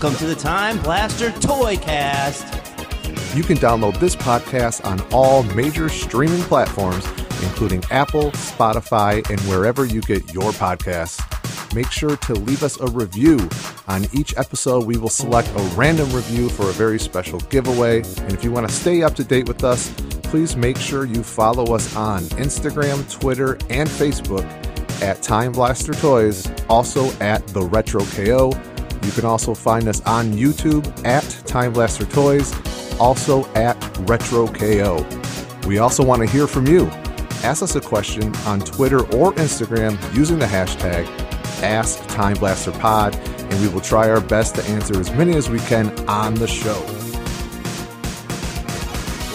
Welcome to the Time Blaster Toy Cast. You can download this podcast on all major streaming platforms, including Apple, Spotify, and wherever you get your podcasts. Make sure to leave us a review. On each episode, we will select a random review for a very special giveaway. And if you want to stay up to date with us, please make sure you follow us on Instagram, Twitter, and Facebook at Time Blaster Toys, also at The Retro KO. You can also find us on YouTube at Time Blaster Toys, also at Retro KO. We also want to hear from you. Ask us a question on Twitter or Instagram using the hashtag AskTimeBlasterPod, and we will try our best to answer as many as we can on the show.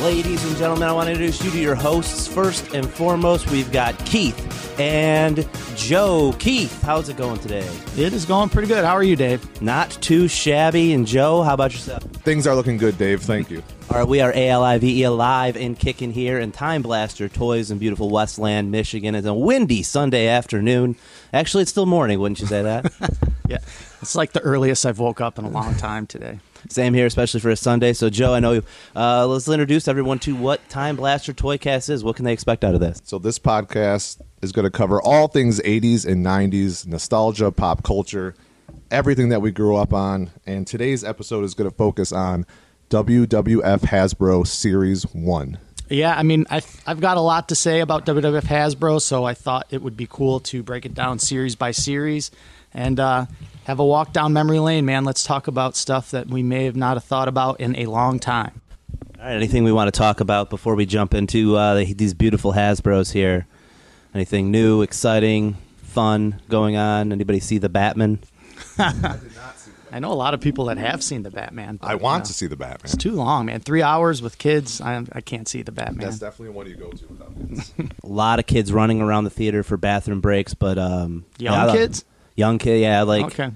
Ladies and gentlemen, I want to introduce you to your hosts. First and foremost, we've got Keith and Joe. Keith, how's it going today? It is going pretty good. How are you, Dave? Not too shabby. And Joe, how about yourself? Things are looking good, Dave. Thank you. All right, we are ALIVE alive and kicking here in Time Blaster Toys in beautiful Westland, Michigan. It's a windy Sunday afternoon. Actually, it's still morning, wouldn't you say that? Yeah. It's like the earliest I've woke up in a long time today. Same here, especially for a Sunday. So, Joe, I know. Uh, let's introduce everyone to what Time Blaster Toycast is. What can they expect out of this? So, this podcast is going to cover all things 80s and 90s, nostalgia, pop culture, everything that we grew up on. And today's episode is going to focus on WWF Hasbro Series 1. Yeah, I mean, I've, I've got a lot to say about WWF Hasbro, so I thought it would be cool to break it down series by series and uh, have a walk down memory lane, man. Let's talk about stuff that we may have not have thought about in a long time. All right, anything we want to talk about before we jump into uh, these beautiful Hasbros here? Anything new, exciting, fun going on? Anybody see the Batman? I did not see the Batman. I know a lot of people that have seen the Batman. but, I want you to see the Batman. It's too long, man. Three hours with kids. I, I can't see the Batman. That's definitely one you go to without kids. A lot of kids running around the theater for bathroom breaks, but um, Young yeah, I- kids? Young kid, yeah, like okay.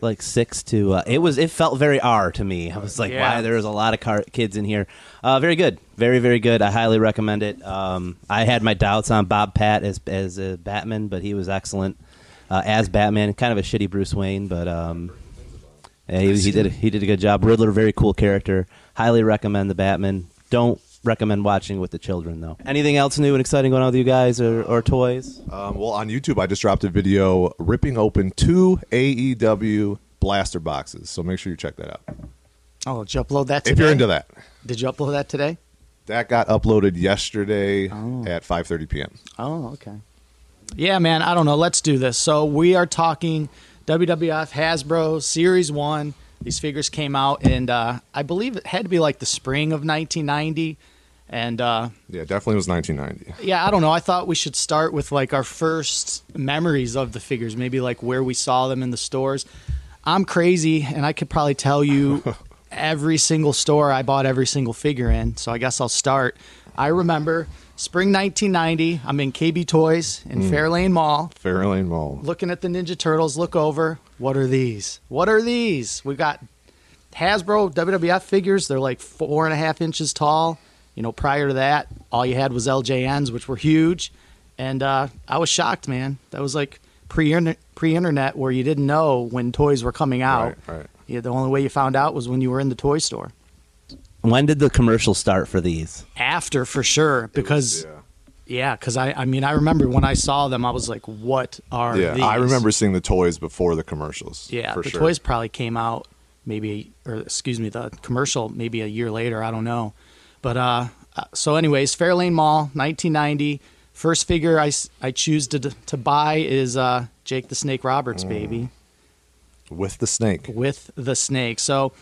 like six to. Uh, it was. It felt very R to me. I was like, Yeah. wow, there was a lot of car- kids in here. Uh, very good, very very good. I highly recommend it. Um, I had my doubts on Bob Pat as as a Batman, but he was excellent uh, as Batman. Kind of a shitty Bruce Wayne, but um, yeah, he, he did he did a good job. Riddler, very cool character. Highly recommend the Batman. Don't recommend watching with the children though. Anything else new and exciting going on with you guys or, or toys? Um, well, on YouTube, I just dropped a video ripping open two AEW blaster boxes. So make sure you check that out. Oh, did you upload that today? If you're into that. Did you upload that today? That got uploaded yesterday Oh. at 5:30 p.m. Oh, okay. Yeah, man. I don't know. Let's do this. So we are talking WWF Hasbro Series One. These figures came out, and uh, I believe it had to be like the spring of 1990. And uh, Yeah, definitely was 1990. yeah, I don't know. I thought we should start with like our first memories of the figures, maybe like where we saw them in the stores. I'm crazy, and I could probably tell you every single store I bought every single figure in. So I guess I'll start. I remember spring 1990. I'm in KB Toys in Fairlane Mall, Fairlane Mall. looking at the Ninja Turtles. Look over. What are these? What are these? We got Hasbro WWF figures. They're like four and a half inches tall. You know, prior to that, all you had was LJNs, which were huge. And uh, I was shocked, man. That was like pre pre internet where you didn't know when toys were coming out. Right, right. Yeah, the only way you found out was when you were in the toy store. When did the commercial start for these? After, for sure, It was- because yeah. yeah, because I, I mean, I remember when I saw them, I was like, "What are Yeah, these?" I remember seeing the toys before the commercials. Yeah, for the sure. toys probably came out maybe, or excuse me, the commercial maybe a year later. I don't know, but uh, uh, so anyways, Fairlane Mall, 1990. First figure I I choose to to buy is uh, Jake the Snake Roberts, Mm. baby, with the snake. with the snake. So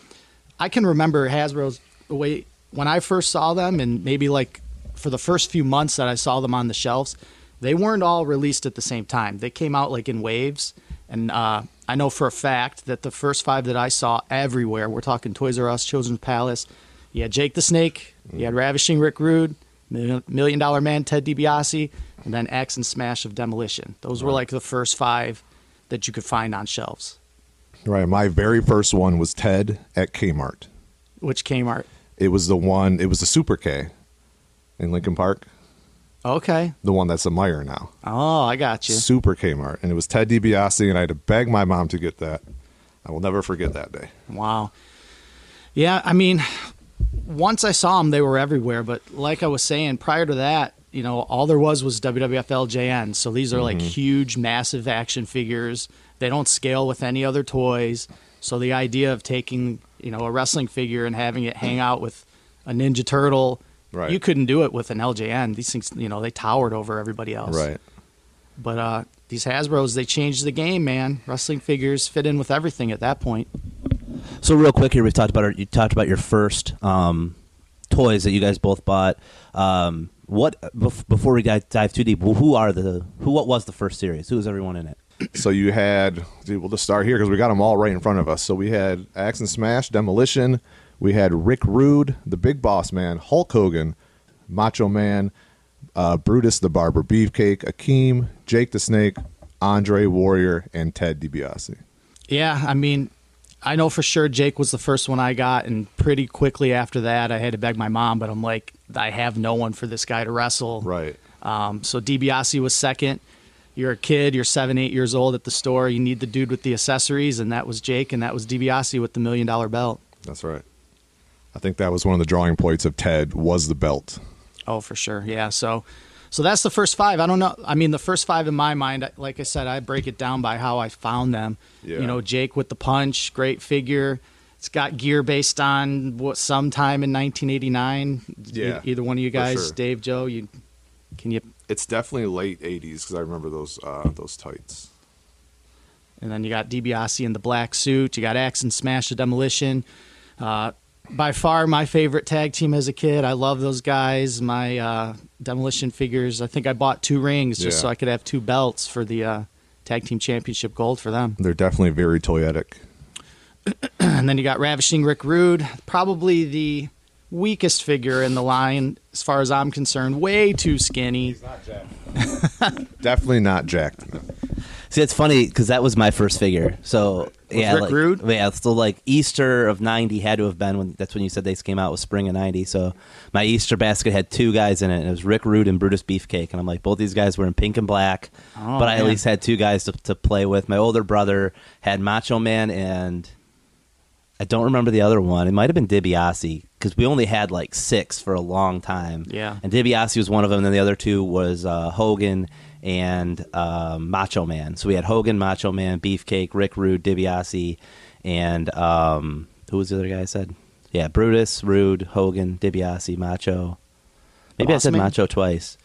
I can remember Hasbro's the way when I first saw them, and maybe like for the first few months that I saw them on the shelves, they weren't all released at the same time. They came out like in waves, and uh, I know for a fact that the first five that I saw everywhere, we're talking Toys R Us, Children's Palace, you had Jake the Snake, you had Ravishing Rick Rude, Million Dollar Man Ted DiBiase, and then Axe and Smash of Demolition. Those were like the first five that you could find on shelves. Right. My very first one was Ted at Kmart. Which Kmart? It was the one. It was the Super K in Lincoln Park. Okay. The one that's a Meijer now. Oh, I got you. Super Kmart, and it was Ted DiBiase, and I had to beg my mom to get that. I will never forget that day. Wow. Yeah, I mean, once I saw them, they were everywhere. But like I was saying, prior to that, you know, all there was was WWF LJN. So these are like mm-hmm. huge, massive action figures. They don't scale with any other toys. So the idea of taking, you know, a wrestling figure and having it hang out with a Ninja Turtle, Right. you couldn't do it with an LJN. These things, you know, they towered over everybody else. Right. But uh, these Hasbro's, they changed the game, man. Wrestling figures fit in with everything at that point. So real quick here, we've talked about our, you talked about your first um, toys that you guys both bought. Um, what bef- before we dive, dive too deep? Who are the who? What was the first series? Who was everyone in it? So you had, dude, we'll just start here because we got them all right in front of us. So we had Axe and Smash, Demolition. We had Rick Rude, the Big Boss Man, Hulk Hogan, Macho Man, uh, Brutus the Barber, Beefcake, Akeem, Jake the Snake, Andre Warrior, and Ted DiBiase. Yeah, I mean, I know for sure Jake was the first one I got, and pretty quickly after that, I had to beg my mom. But I'm like, I have no one for this guy to wrestle. Right. Um, so DiBiase was second. You're a kid, you're seven, eight years old at the store. You need the dude with the accessories, and that was Jake, and that was DiBiase with the million dollar belt. That's right. I think that was one of the drawing points of Ted was the belt. Oh, for sure. Yeah. So, so that's the first five. I don't know. I mean, the first five in my mind, like I said, I break it down by how I found them. Yeah. You know, Jake with the punch, great figure. It's got gear based on what sometime in 1989. Yeah, E- either one of you guys, sure. Dave, Joe, you can you? It's definitely late '80s because I remember those uh, those tights. And then you got DiBiase in the black suit. You got Axe and Smash the Demolition. Uh, by far my favorite tag team as a kid. I love those guys. My uh, demolition figures. I think I bought two rings just Yeah. so I could have two belts for the uh, tag team championship gold for them. They're definitely very toyetic. And then you got Ravishing Rick Rude, probably the weakest figure in the line as far as I'm concerned. Way too skinny. Definitely not jacked. See, it's funny because that was my first figure. So yeah, Rick like, Rude? yeah. So like Easter of '90 had to have been when that's when you said they came out with spring of '90. So my Easter basket had two guys in it. And it was Rick Rude and Brutus Beefcake, and I'm like, both these guys were in pink and black, Oh, but I at least had two guys to, to play with. My older brother had Macho Man and I don't remember the other one. It might have been DiBiase because we only had like six for a long time. Yeah. And DiBiase was one of them. And then the other two was uh, Hogan and um, Macho Man. So we had Hogan, Macho Man, Beefcake, Rick Rude, DiBiase, and um, who was the other guy I said? Yeah, Brutus, Rude, Hogan, DiBiase, Macho. Maybe I said Man? Macho twice.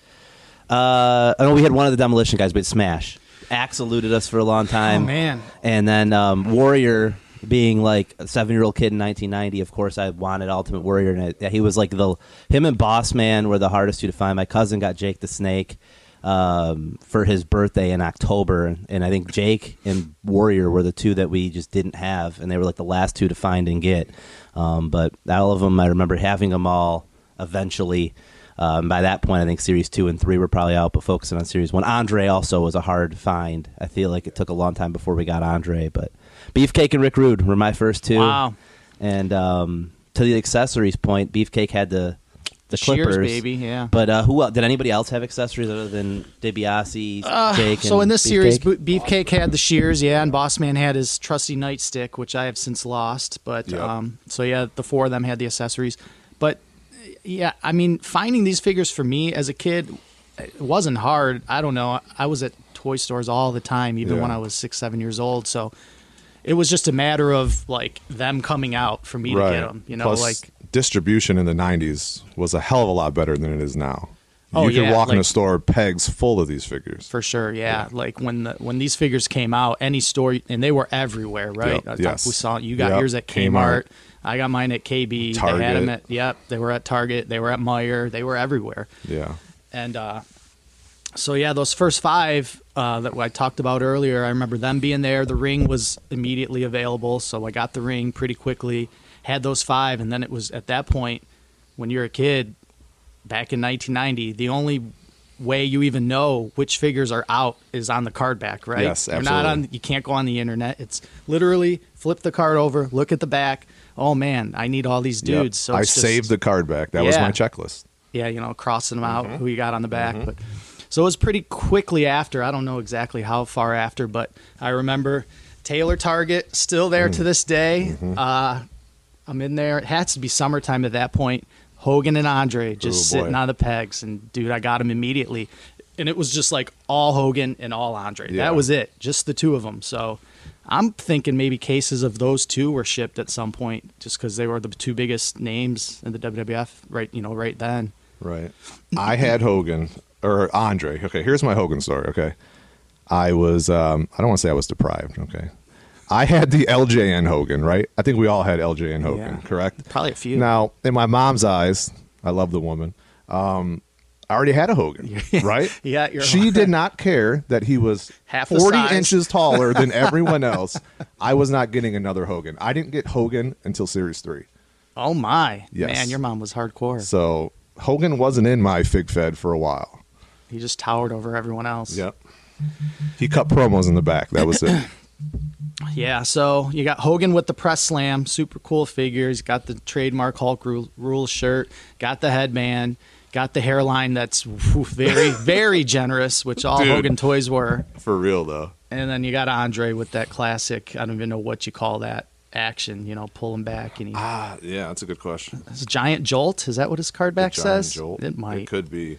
Uh, oh, we had one of the demolition guys, but Smash. Axe eluded us for a long time. Oh, man. And then um, Warrior, being like a seven-year-old kid in 1990, of course, I wanted Ultimate Warrior, and I, he was like the him and Boss Man were the hardest two to find. My cousin got Jake the Snake um, for his birthday in October, and I think Jake and Warrior were the two that we just didn't have, and they were like the last two to find and get. Um, but all of them, I remember having them all eventually. Um, by that point, I think Series two and three were probably out, but focusing on Series one. Andre also was a hard find. I feel like it took a long time before we got Andre, but Beefcake and Rick Rude were my first two. Wow. And um, to the accessories point, Beefcake had the the Shears, clippers, baby, yeah. But uh, who else, did anybody else have accessories other than DiBiase, Jake? So and in this series, Beefcake? Bo- Beefcake had the shears, yeah, and Bossman had his trusty nightstick, which I have since lost. But Yep. um, so yeah, the four of them had the accessories. But yeah, I mean, finding these figures for me as a kid, it wasn't hard. I don't know. I was at toy stores all the time, even Yeah. when I was six, seven years old. So it was just a matter of like them coming out for me to get them. You know, Plus, like distribution in the '90s was a hell of a lot better than it is now. Oh, you could yeah, walk in a store pegs full of these figures. For sure, yeah. Like when the when these figures came out, any store and they were everywhere, right? Yep, yes. We saw you got Yep, yours at Kmart. Kmart. I got mine at KB. They had Target. them at yep. They were at Target. They were at Meijer. They were everywhere. Yeah, And uh, so yeah, those first five uh, that I talked about earlier, I remember them being there. The ring was immediately available, so I got the ring pretty quickly. Had those five, and then it was at that point when you're a kid, back in 1990, the only way you even know which figures are out is on the card back, right? Yes, You're not on. absolutely. You can't go on the internet. It's literally flip the card over, look at the back. Oh man, I need all these Yep. dudes. So I just- saved the card back. That was my checklist. yeah, you know, crossing them Mm-hmm. out, who you got on the back. But so it was pretty quickly after. I don't know exactly how far after, but I remember Taylor Target still there Mm. to this day. Mm-hmm. Uh, I'm in there. It has to be summertime at that point. Hogan and Andre just Oh, sitting on the pegs, and dude, I got him immediately. And it was just like all Hogan and all Andre. Yeah. That was it, just the two of them. So I'm thinking maybe cases of those two were shipped at some point, just because they were the two biggest names in the WWF right, you know, right then. Right. I had Hogan or Andre. Okay, here's my Hogan story. Okay. I was um I don't want to say I was deprived, okay. I had the LJN Hogan, right? I think we all had LJN Hogan, Yeah. correct? Probably a few. Now, in my mom's eyes, I love the woman. Um I already had a Hogan, right? Yeah, you're- she did not care that he was Half 40 size. inches taller than everyone else. I was not getting another Hogan. I didn't get Hogan until Series 3. Oh my, Yes. man, your mom was hardcore. So, Hogan wasn't in my fig fed for a while. He just towered over everyone else. Yep. He cut promos in the back. That was it. Yeah, so you got Hogan with the press slam, super cool figures. Got the trademark Hulk rule Rules shirt. Got the headband. Got the hairline that's very, very generous, which all Dude. Hogan toys were. For real though. And then you got Andre with that classic. I don't even know what you call that action. You know, pull him back and he. Ah, yeah, that's a good question. It's a giant jolt. Is that what his card back The giant says? jolt. It might. It could be.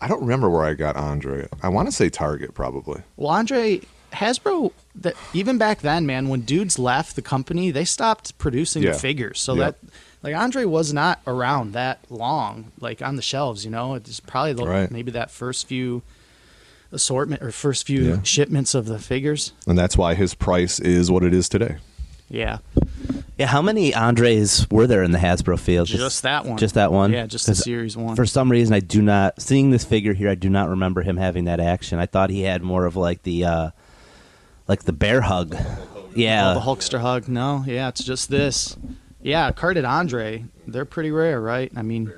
I don't remember where I got Andre. I want to say Target probably. Well, Andre Hasbro, that even back then, man, when dudes left the company, they stopped producing Yeah. the figures. So Yep. that, like, Andre was not around that long, like on the shelves. You know, it's probably the, Right. maybe that first few assortment or first few Yeah. shipments of the figures. And that's why his price is what it is today. Yeah, Yeah, how many Andres were there in the Hasbro field? just that one. Just that one. Yeah, just the series one. For some reason, I do not seeing this figure here. I do not remember him having that action. I thought he had more of like the, uh like the bear hug. Yeah, Oh, the Hulkster hug. No, yeah, it's just this. Yeah, carded Andre. They're pretty rare, right? I mean,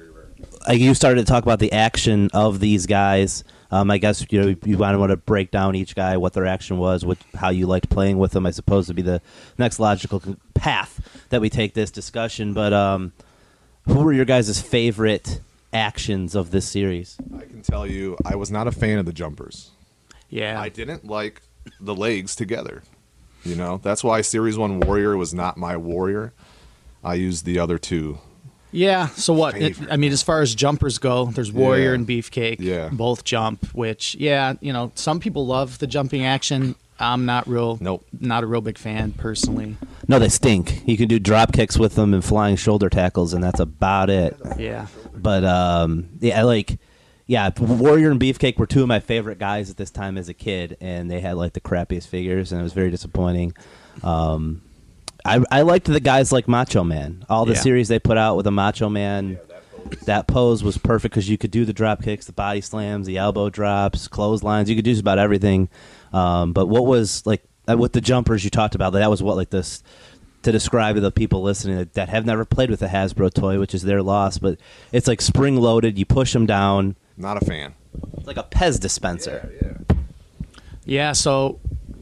you started to talk about the action of these guys. Um, I guess you know you want to want to break down each guy, what their action was, what how you liked playing with them. I suppose would be the next logical path that we take this discussion. But um, who were your guys' favorite actions of this series? I can tell you, I was not a fan of the jumpers. yeah. I didn't like the legs together. You know, that's why Series 1 Warrior was not my Warrior. I used the other two. Yeah. So what? It- I mean, as far as jumpers go, there's Warrior Yeah. and Beefcake. Yeah. Both jump. Which, yeah, you know, some people love the jumping action. I'm not real. Nope. Not a real big fan personally. No, they stink. You can do drop kicks with them and flying shoulder tackles, and that's about it. Yeah. But um, yeah, like yeah, Warrior and Beefcake were two of my favorite guys at this time as a kid, and they had like the crappiest figures, and it was very disappointing. Um, I I liked the guys like Macho Man. All the Yeah. series they put out with a Macho Man. That pose was perfect because you could do the drop kicks, the body slams, the elbow drops, clotheslines. You could do just about everything. Um, but what was like uh, with the jumpers you talked about? That was what like this to describe to the people listening that, that have never played with a Hasbro toy, which is their loss. But it's like spring loaded. You push them down. Not a fan. It's like a Pez dispenser. Yeah. So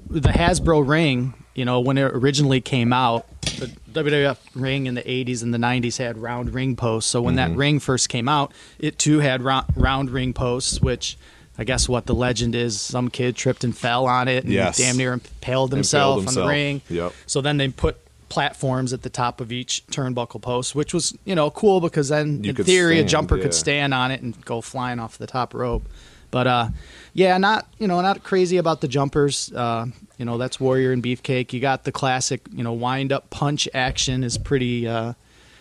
the Hasbro ring, you know, when it originally came out, the WWF ring in the 80s and the 90s had round ring posts. So when that Mm-hmm. ring first came out, it too had round, round ring posts, which I guess what the legend is some kid tripped and fell on it and Yes. damn near impaled himself, on himself. the ring. Yep. So then they put platforms at the top of each turnbuckle post, which was, you know, cool because then You in theory a jumper yeah. could stand on it and go flying off the top rope. But uh, yeah, not you know not crazy about the jumpers. Uh, you know that's Warrior and Beefcake. You got the classic you know wind up punch action is pretty uh,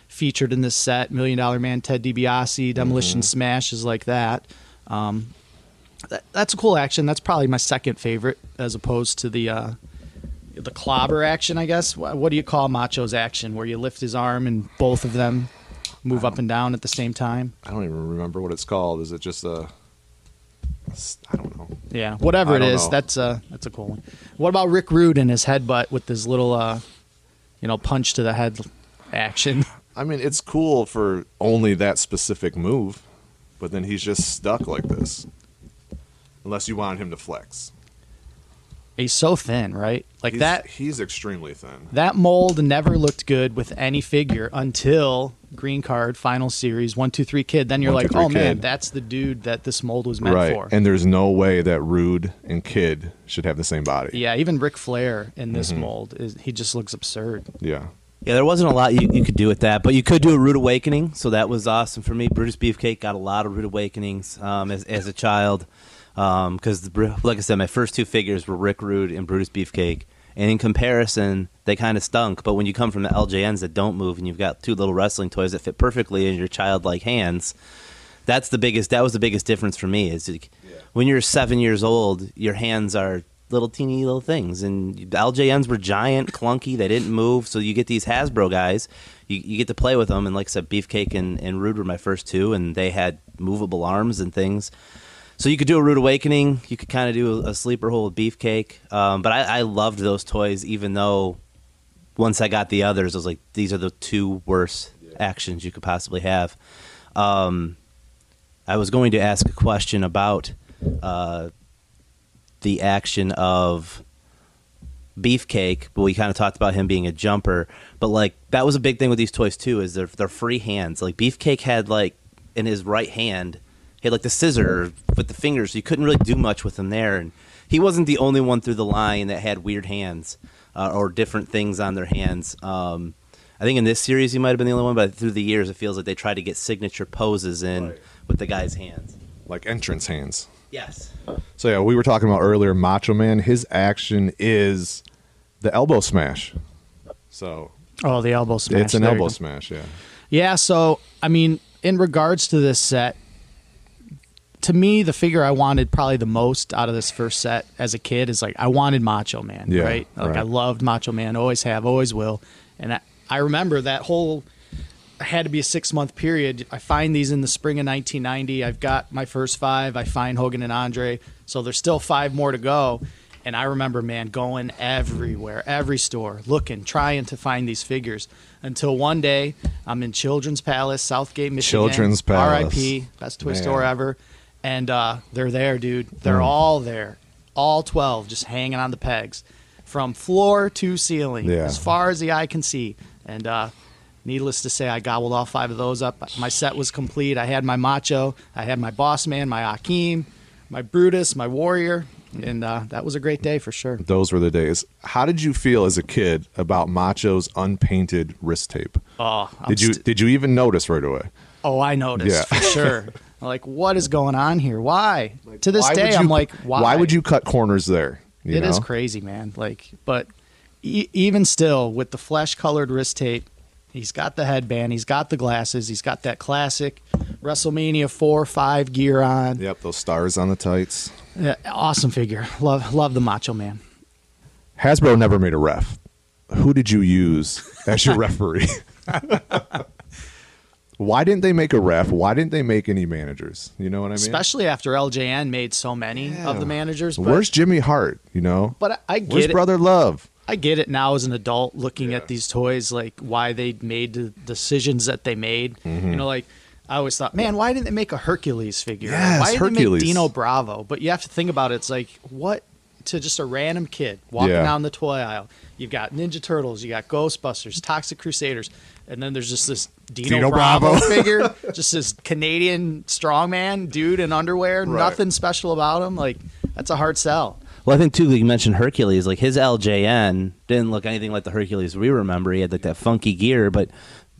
featured in this set. Million Dollar Man, Ted DiBiase, Demolition Mm-hmm. Smash is like that. Um, that. That's a cool action. That's probably my second favorite as opposed to the uh, the clobber action. I guess. What, what do you call Macho's action where you lift his arm and both of them move up and down at the same time? I don't even remember what it's called. Is it just a. I don't know. Yeah, whatever I it know. that's a that's a cool one. What about Rick Rude and his headbutt with his little, uh, you know, punch to the head action? I mean, it's cool for only that specific move, but then he's just stuck like this. Unless you wanted him to flex. He's so thin, right? Like He's- that. He's extremely thin. That mold never looked good with any figure until green card, final series, one, two, three kid, then you're One, two, like, three oh man, that's the dude that this mold was meant right. for. And there's no way that Rude and Kid should have the same body. yeah, even Ric Flair in this Mm-hmm. mold is he just looks absurd. Yeah. Yeah, there wasn't a lot you, you could do with that, but you could do a rude awakening, so that was awesome for me. Brutus Beefcake got a lot of rude awakenings um, as, as a child, because like I said, my first two figures were Rick Rude and Brutus Beefcake, and in comparison, they kind of stunk. But when you come from the LJNs that don't move, and you've got two little wrestling toys that fit perfectly in your childlike hands, that's the biggest. That was the biggest difference for me. Is like, when you're seven years old, your hands are little teeny little things, and the LJNs were giant, clunky. They didn't move, so you get these Hasbro guys. You, you get to play with them, and like I said, Beefcake and, and Rude were my first two, and they had movable arms and things. So you could do a rude awakening. You could kind of do a, a sleeper hold with Beefcake. Um, but I, I loved those toys, even though once I got the others, I was like, these are the two worst actions you could possibly have. Um, I was going to ask a question about uh, the action of Beefcake, but we kind of talked about him being a jumper. But like that was a big thing with these toys too, is they're they're free hands. Like Beefcake had like in his right hand, he had like the scissor with the fingers. You couldn't really do much with him there, and he wasn't the only one through the line that had weird hands uh, or different things on their hands. Um, I think in this series he might have been the only one, but through the years it feels like they try to get signature poses in Right. with the guy's hands. Like entrance hands. Yes. So yeah, we were talking about earlier. Macho Man, his action is the elbow smash. So Oh, the elbow smash. it's an There elbow smash. Yeah. Yeah, so I mean, in regards to this set, to me, the figure I wanted probably the most out of this first set as a kid is like I wanted Macho Man, Yeah, right? Like right. I loved Macho Man, always have, always will, and I, I remember that whole had to be a six month period. I find these in the spring of 1990. I've got my first five. I find Hogan and Andre, so there's still five more to go. And I remember, man, going everywhere, every store, looking, trying to find these figures. Until one day, I'm in Children's Palace, Southgate, Michigan. Children's Palace. R.I.P. Best toy Man. store ever. And uh, they're there, dude. They're all there, all 12, just hanging on the pegs, from floor to ceiling, Yeah. as far as the eye can see. And uh, needless to say, I gobbled all five of those up. My set was complete. I had my Macho, I had my Boss Man, my Akeem, my Brutus, my Warrior, and uh, that was a great day for sure. Those were the days. How did you feel as a kid about Macho's unpainted wrist tape? Oh, I'm did you st- did you even notice right away? oh, I noticed Yeah. for sure. I'm like, what is going on here? Why? to this Why day, you- I'm like, why? would you cut corners there? You It is know? crazy, man. Like, but e- even still, with the flesh-colored wrist tape, he's got the headband, he's got the glasses, he's got that classic WrestleMania four five gear on. Yep, those stars on the tights. Yeah, awesome figure. Love, love the Macho Man. Hasbro never made a ref. Who did you use as your referee? Why didn't they make a ref? Why didn't they make any managers? You know what I mean? Especially after LJN made so many of the managers. But, Where's Jimmy Hart? You know, but I, I get where's it. Brother Love? I get it now as an adult looking Yeah. at these toys, like why they made the decisions that they made. Mm-hmm. You know, like I always thought, man, why didn't they make a Hercules figure? Yes, why didn't they Hercules. make Dino Bravo? But you have to think about it. It's like what to just a random kid walking Yeah. down the toy aisle. You've got Ninja Turtles, you got Ghostbusters, Toxic Crusaders, and then there's just this Dino, Dino Bravo, Bravo. figure, just this Canadian strongman dude in underwear. Right. Nothing special about him. Like that's a hard sell. Well, I think too, you mentioned Hercules, like his LJN didn't look anything like the Hercules we remember. He had like that funky gear, but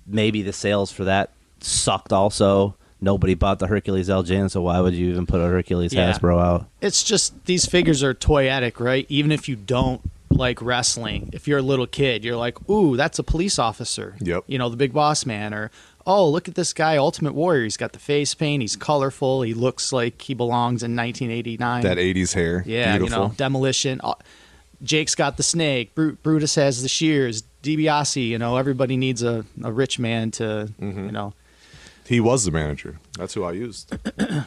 maybe the sales for that sucked also. Nobody bought the Hercules LJN, so why would you even put a Hercules Yeah. Hasbro out? it's just these figures are toyetic, right? Even if you don't like wrestling, if you're a little kid, you're like, "Ooh, that's a police officer." Yep. You know, the big boss man, or "Oh, look at this guy, Ultimate Warrior. He's got the face paint. He's colorful. He looks like he belongs in 1989." That '80s hair, yeah, beautiful. you know, demolition. Uh, Jake's got the snake. Bru- Brutus has the shears. DiBiase, you know, everybody needs a, a rich man to, Mm-hmm. you know, He was the manager. That's who I used.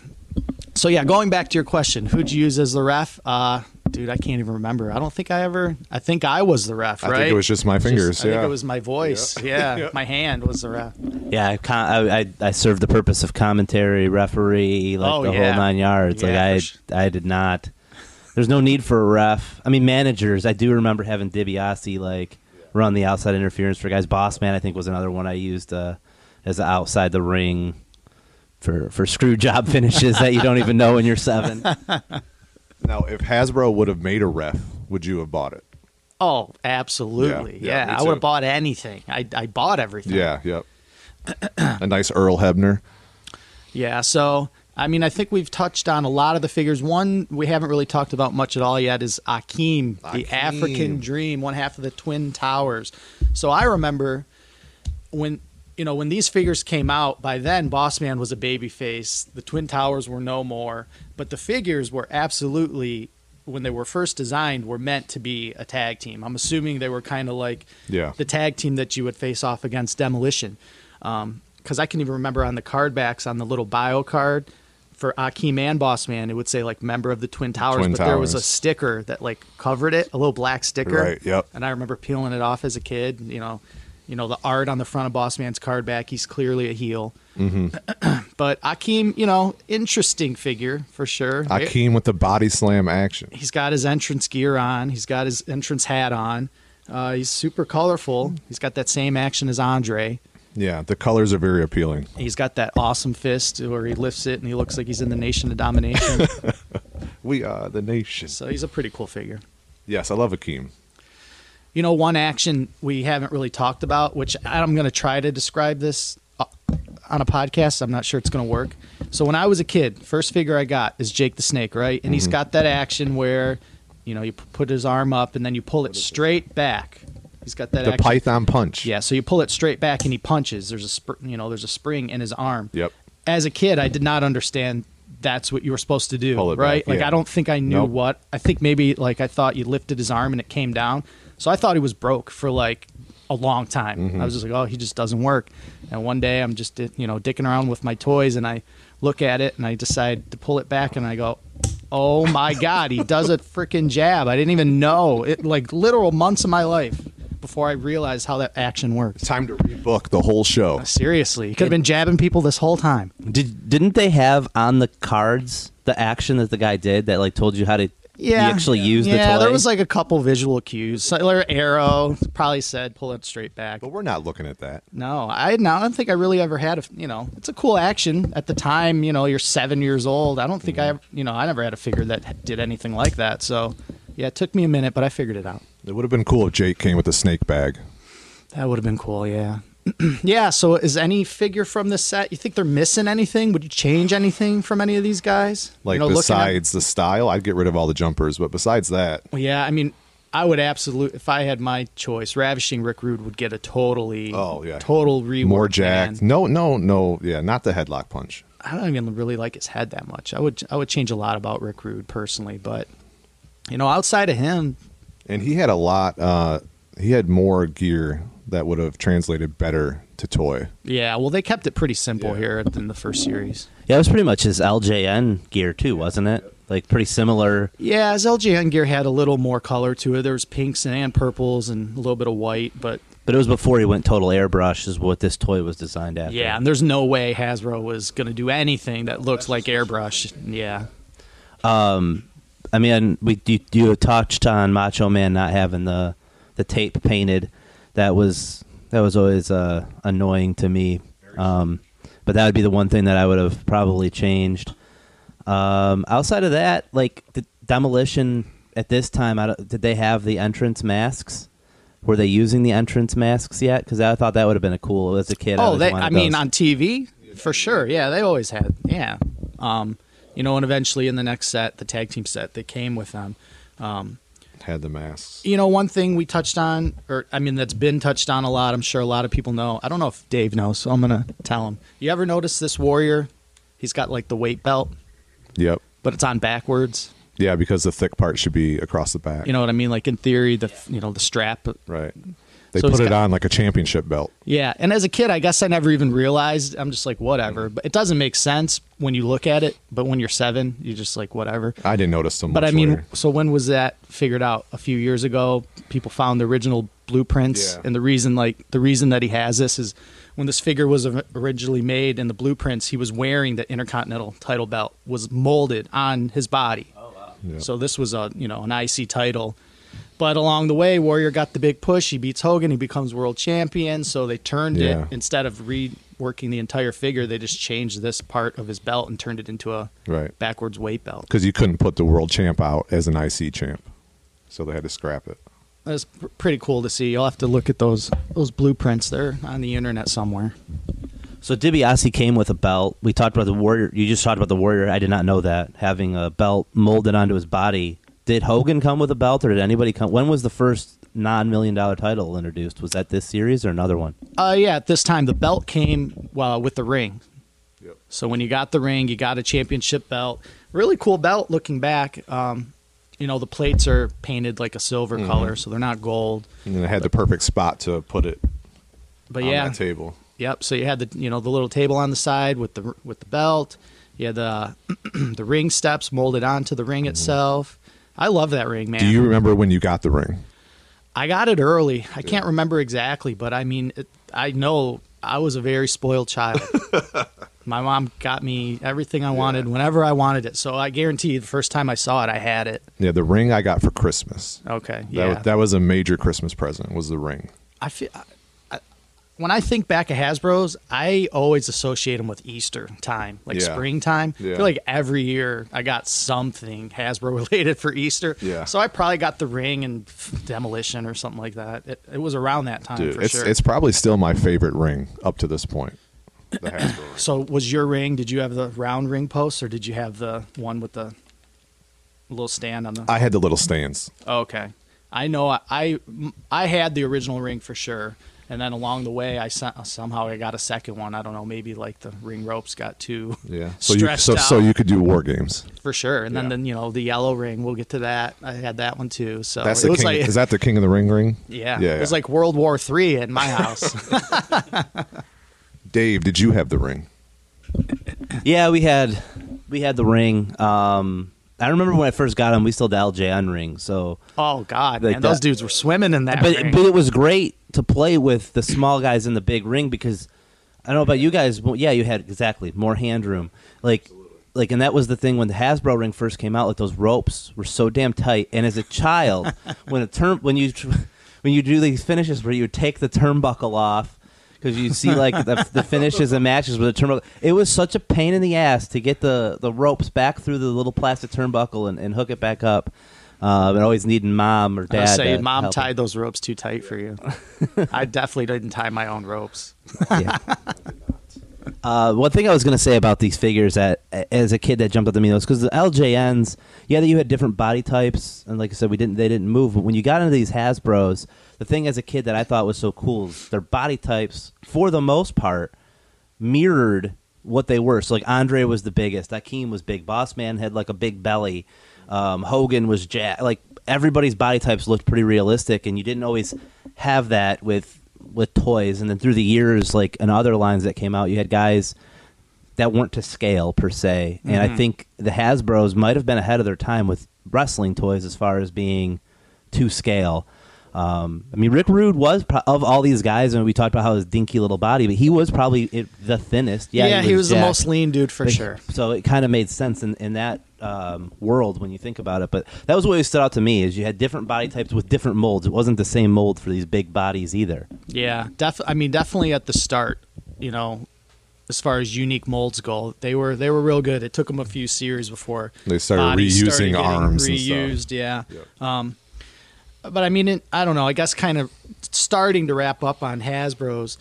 So yeah, going back to your question, who'd you use as the ref? Uh, dude, I can't even remember. I don't think I ever. I think I was the ref. I right? think it was just my fingers. I yeah, think it was my voice. Yeah, my hand was the ref. Yeah, I, con- I, I, I served the purpose of commentary, referee, like Oh, the yeah. whole nine yards. Yeah, like I, sh- I did not. There's no need for a ref. I mean, managers. I do remember having DiBiase like run the outside interference for guys. Boss man, I think, was another one I used uh, as a outside the ring for for screw job finishes that you don't even know when you're seven. Now, if Hasbro would have made a ref, would you have bought it? Oh, absolutely. Yeah, yeah, Yeah, I would have bought anything. I I bought everything. Yeah, yep. a nice Earl Hebner. Yeah, so I mean, I think we've touched on a lot of the figures. One we haven't really talked about much at all yet is Akeem, the African Dream, one half of the Twin Towers. So I remember when you know when these figures came out. By then, Bossman was a baby face. The Twin Towers were no more, but the figures were absolutely. When they were first designed, were meant to be a tag team. I'm assuming they were kind of like Yeah. the tag team that you would face off against Demolition. Um, because I can even remember on the card backs on the little bio card for Akeem and Bossman, it would say like member of the Twin Towers, Twin but there was a sticker that like covered it, a little black sticker. Right, yep. And I remember peeling it off as a kid. You know, you know the art on the front of Bossman's card back. He's clearly a heel. Mm-hmm. but Akeem, you know, interesting figure for sure. Akeem with the body slam action. He's got his entrance gear on. He's got his entrance hat on. Uh, he's super colorful. He's got that same action as Andre. Yeah, the colors are very appealing. He's got that awesome fist where he lifts it and he looks like he's in the Nation of Domination. We are the nation. so he's a pretty cool figure. Yes, I love Akeem. You know, one action we haven't really talked about, which I'm going to try to describe this on a podcast. I'm not sure it's going to work. So when I was a kid, first figure I got is Jake the Snake, right? And he's mm-hmm. got that action where, you know, you p- put his arm up and then you pull it straight back. He's got that The action. Python punch. Yeah, so you pull it straight back and he punches. There's a sp- you know, there's a spring in his arm. Yep. As a kid, I did not understand that's what you were supposed to do, Pull it right? back, like yeah. I don't think I knew Nope. what. I think maybe like I thought you lifted his arm and it came down. So I thought he was broke for like a long time. Mm-hmm. I was just like, "Oh, he just doesn't work." And one day I'm just you know, dicking around with my toys and I look at it and I decide to pull it back and I go, "Oh my god, he does a freaking jab." I didn't even know. It like literal months of my life before I realized how that action works. It's time to rebook the whole show. Seriously, he could have been jabbing people this whole time. Did didn't they have on the cards the action that the guy did that like told you how to Yeah, he actually used yeah, the toy? there was like a couple visual cues. So, like, arrow probably said pull it straight back. But we're not looking at that. No, I no, I don't think I really ever had a. You know, it's a cool action at the time. You know, you're seven years old. I don't think I, mm-hmm. ever- you know, I never had a figure that did anything like that. So, yeah, it took me a minute, but I figured it out. It would have been cool if Jake came with a snake bag. That would have been cool. Yeah. yeah. So, is any figure from this set? You think they're missing anything? Would you change anything from any of these guys? Like you know, looking at- besides the style, I'd get rid of all the jumpers. But besides that, Well, yeah, I mean, I would absolutely, if I had my choice, Ravishing Rick Rude would get a totally, Oh, yeah. total rework. more jacked. man. No, no, no. Yeah, not the headlock punch. I don't even really like his head that much. I would, I would change a lot about Rick Rude personally, but you know, outside of him, And he had a lot. Uh, he had more gear that would have translated better to toy. yeah. Well, they kept it pretty simple Yeah. here in the first series. yeah, it was pretty much his LJN gear too, wasn't it? Like pretty similar. Yeah, his LJN gear had a little more color to it. There was pinks and purples and a little bit of white, but But it was before he went total airbrush, is what this toy was designed after. yeah, and there's no way Hasbro was going to do anything that looks like airbrush. Yeah. Um, I mean, we you, you touched on Macho Man not having the the tape painted. That was that was always uh, annoying to me. Um, but that would be the one thing that I would have probably changed. Um, outside of that, like the demolition at this time, I don't, did they have the entrance masks? Were they using the entrance masks yet? Because I thought that would have been a cool as a kid. I Oh, always they, I mean, on TV for sure. Yeah, they always had. Yeah, um, you know, and eventually in the next set, the tag team set, they came with them. Um, Had the masks. you know, one thing we touched on, or I mean, that's been touched on a lot. I'm sure a lot of people know. I don't know if Dave knows, so I'm gonna tell him. You ever notice this warrior? He's got like the weight belt, Yep. but it's on backwards. Yeah, because the thick part should be across the back. You know what I mean? Like in theory, the you know the strap right. They So put it got- on like a championship belt. Yeah, and as a kid, I guess I never even realized. I'm just like, whatever. But it doesn't make sense when you look at it. But when you're seven, you're just like, whatever. I didn't notice so much. But I mean, later. so when was that figured out? A few years ago, people found the original blueprints, Yeah. and the reason, like, the reason that he has this is when this figure was originally made in the blueprints, he was wearing the Intercontinental title belt was molded on his body. Oh Yeah. So this was a you know an IC title. But along the way, Warrior got the big push. He beats Hogan. He becomes world champion. So they turned Yeah. it instead of reworking the entire figure. They just changed this part of his belt and turned it into a Right. backwards weight belt. Because you couldn't put the world champ out as an IC champ, so they had to scrap it. That's pr- pretty cool to see. You'll have to look at those those blueprints. They're on the internet somewhere. So DiBiase came with a belt. We talked about the warrior. You just talked about the warrior. I did not know that having a belt molded onto his body. Did Hogan come with a belt, or did anybody come? When was the first non-million dollar title introduced? Was that this series or another one? Uh, yeah, at this time the belt came well with the ring. Yep. So when you got the ring, you got a championship belt. Really cool belt. Looking back, um, you know the plates are painted like a silver Mm-hmm. color, so they're not gold. And then it had the perfect spot to put it But on yeah, that table. Yep. So you had the you know the little table on the side with the with the belt. You had the the ring steps molded onto the ring itself. I love that ring, man. Do you remember when you got the ring? I got it early. I can't remember exactly, but I mean, it, I know I was a very spoiled child. My mom got me everything I wanted whenever I wanted it. So I guarantee the first time I saw it, I had it. Yeah, the ring I got for Christmas. Okay. That, Yeah. that was a major Christmas present. Was the ring? I feel. When I think back of Hasbro's, I always associate them with Easter time, like Yeah. springtime. I feel like every year I got something Hasbro related for Easter. Yeah. So I probably got the ring and demolition or something like that. It, it was around that time Dude, for it's sure. it's probably still my favorite ring up to this point. The Hasbro ring. so was your ring? Did you have the round ring post or did you have the one with the little stand on the? I had the little stands. okay. I know I, I I had the original ring for sure. And then along the way, I somehow I got a second one. I don't know, maybe like the ring ropes got too Yeah. So you Stretched so, so you could do war games. for sure. And then, Yeah. then you know the yellow ring. We'll get to that. I had that one too. So That's it the was king. like is that the king of the ring ring? yeah, Yeah. it was yeah. like World War Three in my house. Dave, did you have the ring? Yeah, we had we had the ring. Um, I remember when I first got him, we still had the LJN ring. So, oh God, Like man, those dudes were swimming in that but ring. but it was great to play with the small guys in the big ring because I don't know about you guys. But yeah, you had exactly more hand room. Like like, and that was the thing when the Hasbro ring first came out. Like those ropes were so damn tight. And as a child, when a turn when you when you do these finishes where you take the turnbuckle off. Because you see, like the, the finishes and matches with the turnbuckle, it was such a pain in the ass to get the, the ropes back through the little plastic turnbuckle and, and hook it back up. Uh, and always needing mom or dad. saying, to mom help. tied those ropes too tight for you. I definitely didn't tie my own ropes. Yeah. Uh, one thing I was going to say about these figures that, as a kid, that jumped up to me was because the LJNs, yeah, that you had different body types, and like I said, we didn't, they didn't move. But when you got into these Hasbro's, the thing as a kid that I thought was so cool is their body types, for the most part, mirrored what they were. So like Andre was the biggest, Akeem was big, Boss Man had like a big belly, um, Hogan was jack. Like everybody's body types looked pretty realistic, and you didn't always have that with with toys. And then through the years, like in other lines that came out, you had guys that weren't to scale per se. And I think the Hasbro's might have been ahead of their time with wrestling toys as far as being to scale. Um, I mean, Rick Rude was pro- of all these guys, and we talked about how his dinky little body, but he was probably it, the thinnest. Yeah, Yeah, he was the most lean dude for But- sure. So it kind of made sense in, in that um, world when you think about it. But that was what always stood out to me is you had different body types with different molds. It wasn't the same mold for these big bodies either. Yeah, def- I mean, definitely at the start, you know, as far as unique molds go, they were they were real good. It took them a few series before They started reusing started getting arms and stuff. reused. Yeah. Yep. Um, but I mean, it, I don't know. I guess kind of starting to wrap up on Hasbro's.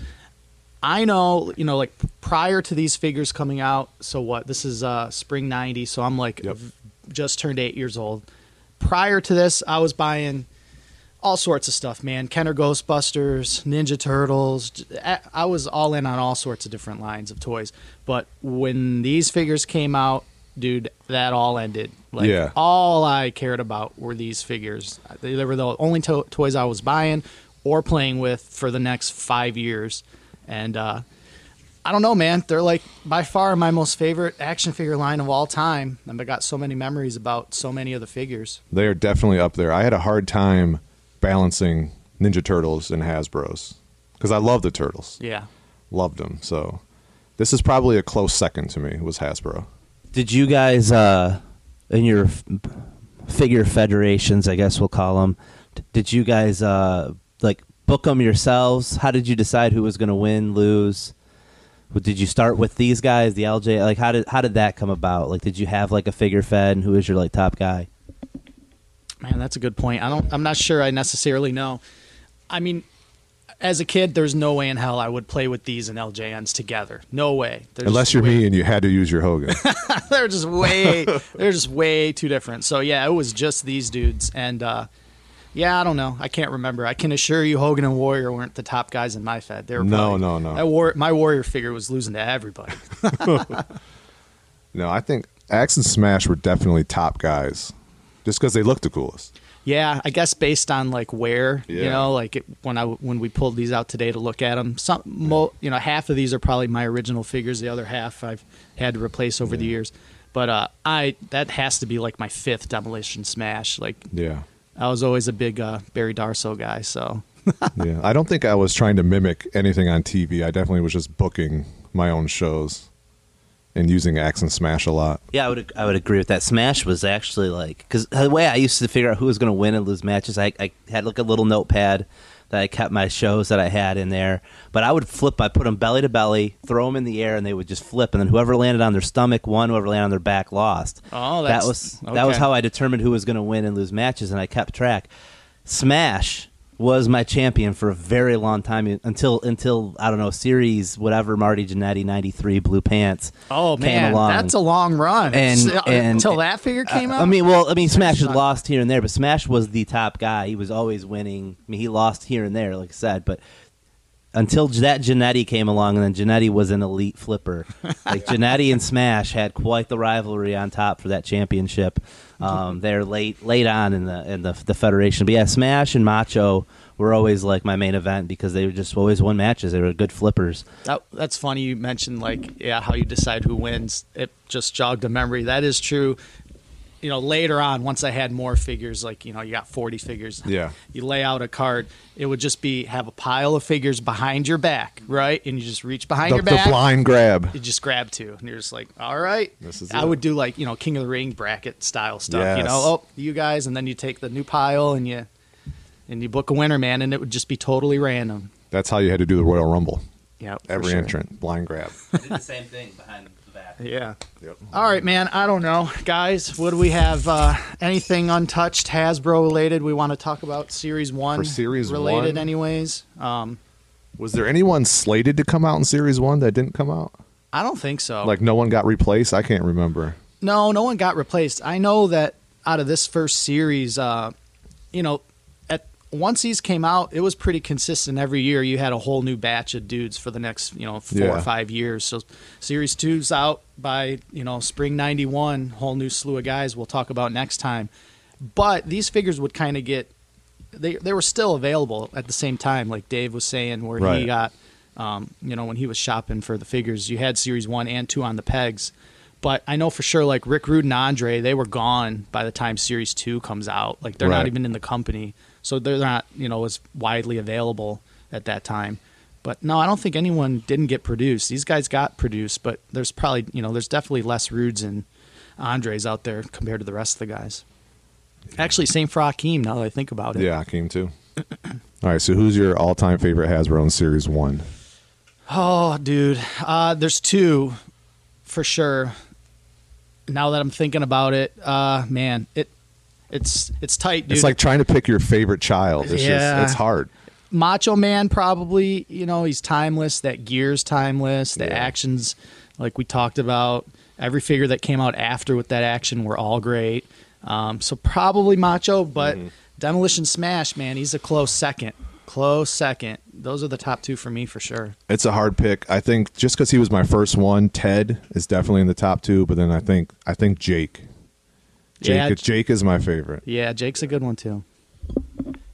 I know, you know, like prior to these figures coming out. So what? This is uh, spring '90, so I'm like Yep. just turned eight years old. Prior to this, I was buying all sorts of stuff, man. Kenner Ghostbusters, Ninja Turtles. I was all in on all sorts of different lines of toys. But when these figures came out, dude, that all ended. Like Yeah. all I cared about were these figures. They, they were the only to- toys I was buying or playing with for the next five years. And uh, I don't know, man. They're like by far my most favorite action figure line of all time. And I got so many memories about so many of the figures. They are definitely up there. I had a hard time balancing Ninja Turtles and Hasbro's because I love the Turtles, Yeah. loved them. So this is probably a close second to me. Was Hasbro? Did you guys, uh, in your figure federations, I guess we'll call them, did you guys uh, like book them yourselves? How did you decide who was going to win, lose? did you start with these guys, the LJ? Like, how did how did that come about? Like, did you have like a figure fed, and who was your like top guy? Man, that's a good point. I don't. I'm not sure. I necessarily know. I mean, as a kid, there's no way in hell I would play with these and LJNs together. No way. There's Unless you're way- me and you had to use your Hogan. they're just way they're just way too different. So yeah, it was just these dudes, and uh, yeah, I don't know. I can't remember. I can assure you, Hogan and Warrior weren't the top guys in my Fed. They were No, probably- no, no. I war- my Warrior figure was losing to everybody. no, I think Axe and Smash were definitely top guys, just because they looked the coolest. Yeah, I guess based on like where you know, like it, when I when we pulled these out today to look at them, some mo, you know half of these are probably my original figures. The other half I've had to replace over the years. But uh, I that has to be like my fifth demolition smash. Like Yeah. I was always a big uh, Barry Darsow guy, so yeah. I don't think I was trying to mimic anything on TV. I definitely was just booking my own shows and using Axe and Smash a lot. Yeah, I would I would agree with that. Smash was actually like because the way I used to figure out who was going to win and lose matches, I, I had like a little notepad that I kept my shows that I had in there. But I would flip. I put them belly to belly, throw them in the air, and they would just flip. And then whoever landed on their stomach won. Whoever landed on their back lost. Oh, that that's- was that was how I determined who was going to win and lose matches, and I kept track. Smash was my champion for a very long time until until I don't know series whatever Marty Jannetty ninety three blue pants. oh came man, along. that's a long run. And- uh, and- until that figure came Uh, out. I mean, well, I mean, Smash had lost here and there, but Smash was the top guy. He was always winning. I mean, he lost here and there, like I said, but until that Jannetty came along, and then Jannetty was an elite flipper. Like Jannetty and Smash had quite the rivalry on top for that championship. Um, they're late, late on in the in the, the federation, but yeah, Smash and Macho were always like my main event because they were just always won matches. They were good flippers. That, that's funny you mentioned like yeah how you decide who wins. It just jogged a memory. That is true. You know, later on, once I had more figures, like you know, you got forty figures. Yeah. You lay out a card. It would just be have a pile of figures behind your back, right? And you just reach behind The, your the back. blind grab. You just grab two, and you're just like, all right. This is I it. would do like you know King of the Ring bracket style stuff. You know, oh you guys, and then you take the new pile and you and you book a winner, man, and it would just be totally random. That's how you had to do the Royal Rumble. Yeah, Every sure. entrant, blind grab. did the same thing behind the back. Yeah. Yep. All right, man. I don't know, guys. Would we have? Uh, anything untouched Hasbro related? We want to talk about Series One For Series related, one? anyways. Um, Was there anyone slated to come out in Series 1 that didn't come out? I don't think so. Like no one got replaced? I can't remember. no, no one got replaced. I know that out of this first series, uh, you know, at once these came out, it was pretty consistent every year. You had a whole new batch of dudes for the next, you know, four Yeah. or five years. So Series Two's out by you know spring '91. Whole new slew of guys. We'll talk about next time. But these figures would kind of get they they were still available at the same time, like Dave was saying, where he got um, you know when he was shopping for the figures, you had Series One and Two on the pegs. But I know for sure, like Rick Rude and Andre, they were gone by the time Series Two comes out. Like they're not even in the company, so they're not you know as widely available at that time. But no, I don't think anyone didn't get produced. These guys got produced, but there's probably you know there's definitely less Rudes and Andres out there compared to the rest of the guys. Actually, same for Akeem. Now that I think about it. Yeah, came too. All right, so who's your all-time favorite Hasbro in Series 1? Oh, dude. Uh, there's two for sure. Now that I'm thinking about it, uh, man, it it's it's tight, dude. It's like trying to pick your favorite child. It's Yeah. just it's hard. Macho Man probably, you know, he's timeless. That gear's timeless. The Yeah. actions, like we talked about, every figure that came out after with that action were all great. Um, so probably Macho, but Mm-hmm. Demolition Smash, man, he's a close second. Close second. Those are the top two for me for sure. It's a hard pick. I think just because he was my first one, Ted is definitely in the top two. But then I think I think Jake. Jake, Yeah. Jake is my favorite. Yeah, Jake's a good one too.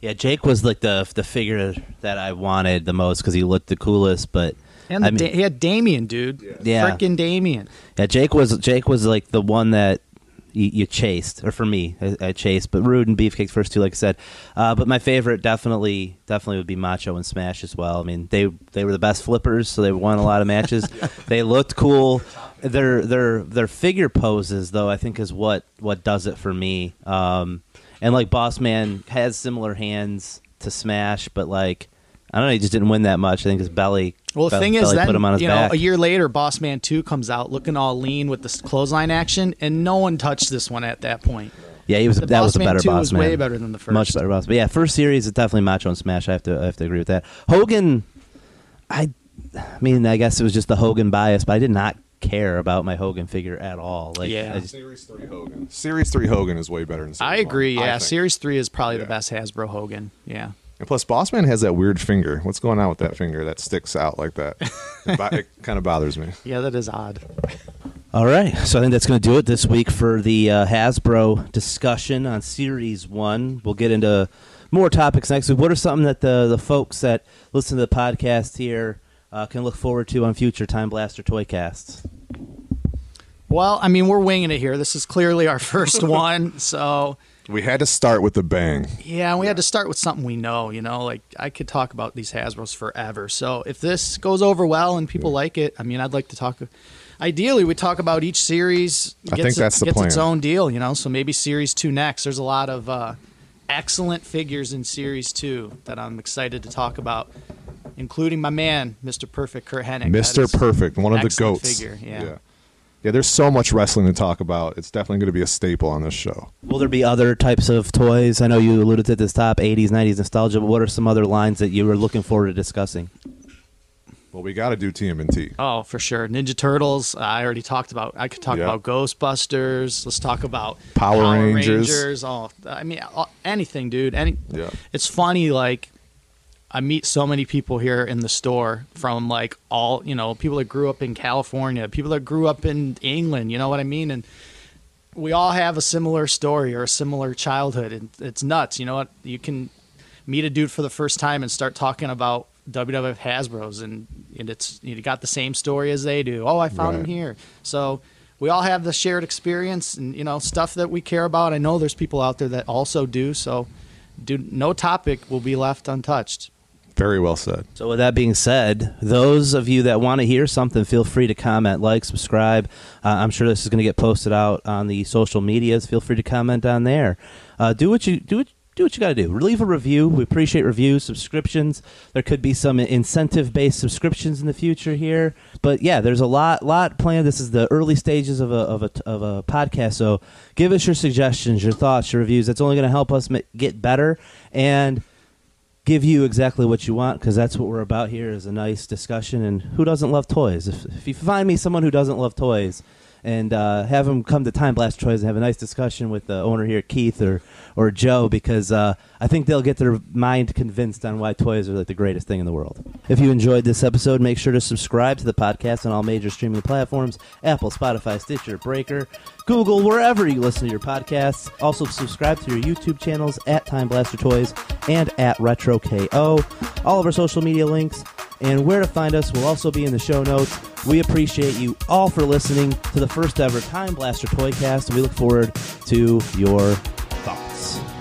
Yeah, Jake was like the the figure that I wanted the most because he looked the coolest. But And the I mean, da- he had Damien, dude. Yeah. Frickin' Damien. yeah, Jake was Jake was like the one that you, you chased, or for me, I, I chased. But Rude and Beefcake's first two, like I said. Uh, but my favorite definitely definitely would be Macho and Smash as well. I mean, they they were the best flippers, so they won a lot of matches. they looked cool. Their their their figure poses, though, I think is what what does it for me. Um, and like Boss Man has similar hands to Smash, but like I don't know. He just didn't win that much. I think his belly. Well, the thing is, then put him on his you know, back. a year later, Boss Man Two comes out looking all lean with this clothesline action, and no one touched this one at that point. yeah, he was. The that Boss was a Man better 2 boss was man. way better than the first. Much better boss. But yeah, first series is definitely Macho and Smash. I have to. I have to agree with that. Hogan, I, I mean, I guess it was just the Hogan bias, but I did not care about my Hogan figure at all. Like, Yeah. I just, Series three Hogan. Series three Hogan is way better than. Series I agree. one, Yeah, think. Series Three is probably Yeah. the best Hasbro Hogan. Yeah. And plus, Bossman has that weird finger. What's going on with that finger that sticks out like that? it, bo- it kind of bothers me. Yeah, that is odd. All right, so I think that's going to do it this week for the uh, Hasbro discussion on Series One. We'll get into more topics next week. What are something that the the folks that listen to the podcast here uh, can look forward to on future Time Blaster toy casts? Well, I mean, we're winging it here. This is clearly our first one, so We had to start with a bang. yeah, we had to start with something we know. You know, like I could talk about these Hasbro's forever. So if this goes over well and people like it, I mean, I'd like to talk. Ideally, we talk about each series. I gets think it- that's the gets its own deal. You know, so maybe series two next. There's a lot of uh, excellent figures in series two that I'm excited to talk about, including my man, Mr. Perfect, Curt Hennig. Mr. Perfect, one of the goats. Figure, yeah. yeah. Yeah, there's so much wrestling to talk about. It's definitely going to be a staple on this show. Will there be other types of toys? I know you alluded to this top 80s, 90s nostalgia, but what are some other lines that you were looking forward to discussing? Well, we got to do TMNT. Oh, for sure. Ninja Turtles. I already talked about. I could talk Yeah. about Ghostbusters. Let's talk about Power Rangers. Rangers. Oh, I mean, anything, dude. Any. Yeah. It's funny, like. I meet so many people here in the store from like all you know people that grew up in California, people that grew up in England. You know what I mean? And we all have a similar story or a similar childhood, and it's nuts. You know what? You can meet a dude for the first time and start talking about WWF Hasbro's, and, and it's you got the same story as they do. Oh, I found him here. So we all have the shared experience and you know stuff that we care about. I know there's people out there that also do. So, dude, no topic will be left untouched. Very well said. So, with that being said, those of you that want to hear something, feel free to comment, like, subscribe. Uh, I'm sure this is going to get posted out on the social medias. Feel free to comment on there. Uh, do what you do. What, do what you got to do. Leave a review. We appreciate reviews, subscriptions. There could be some incentive-based subscriptions in the future here, but yeah, there's a lot, lot planned. This is the early stages of a of a of a podcast. So, give us your suggestions, your thoughts, your reviews. That's only going to help us get better and give you exactly what you want because that's what we're about here is a nice discussion and who doesn't love toys? If, if you find me someone who doesn't love toys and uh, have them come to time blast toys and have a nice discussion with the owner here keith or, or joe because uh, i think they'll get their mind convinced on why toys are like the greatest thing in the world if you enjoyed this episode make sure to subscribe to the podcast on all major streaming platforms apple spotify stitcher breaker Google, wherever you listen to your podcasts. Also, subscribe to your YouTube channels at Time Blaster Toys and at Retro KO. All of our social media links and where to find us will also be in the show notes. We appreciate you all for listening to the first ever Time Blaster Toycast, and we look forward to your thoughts.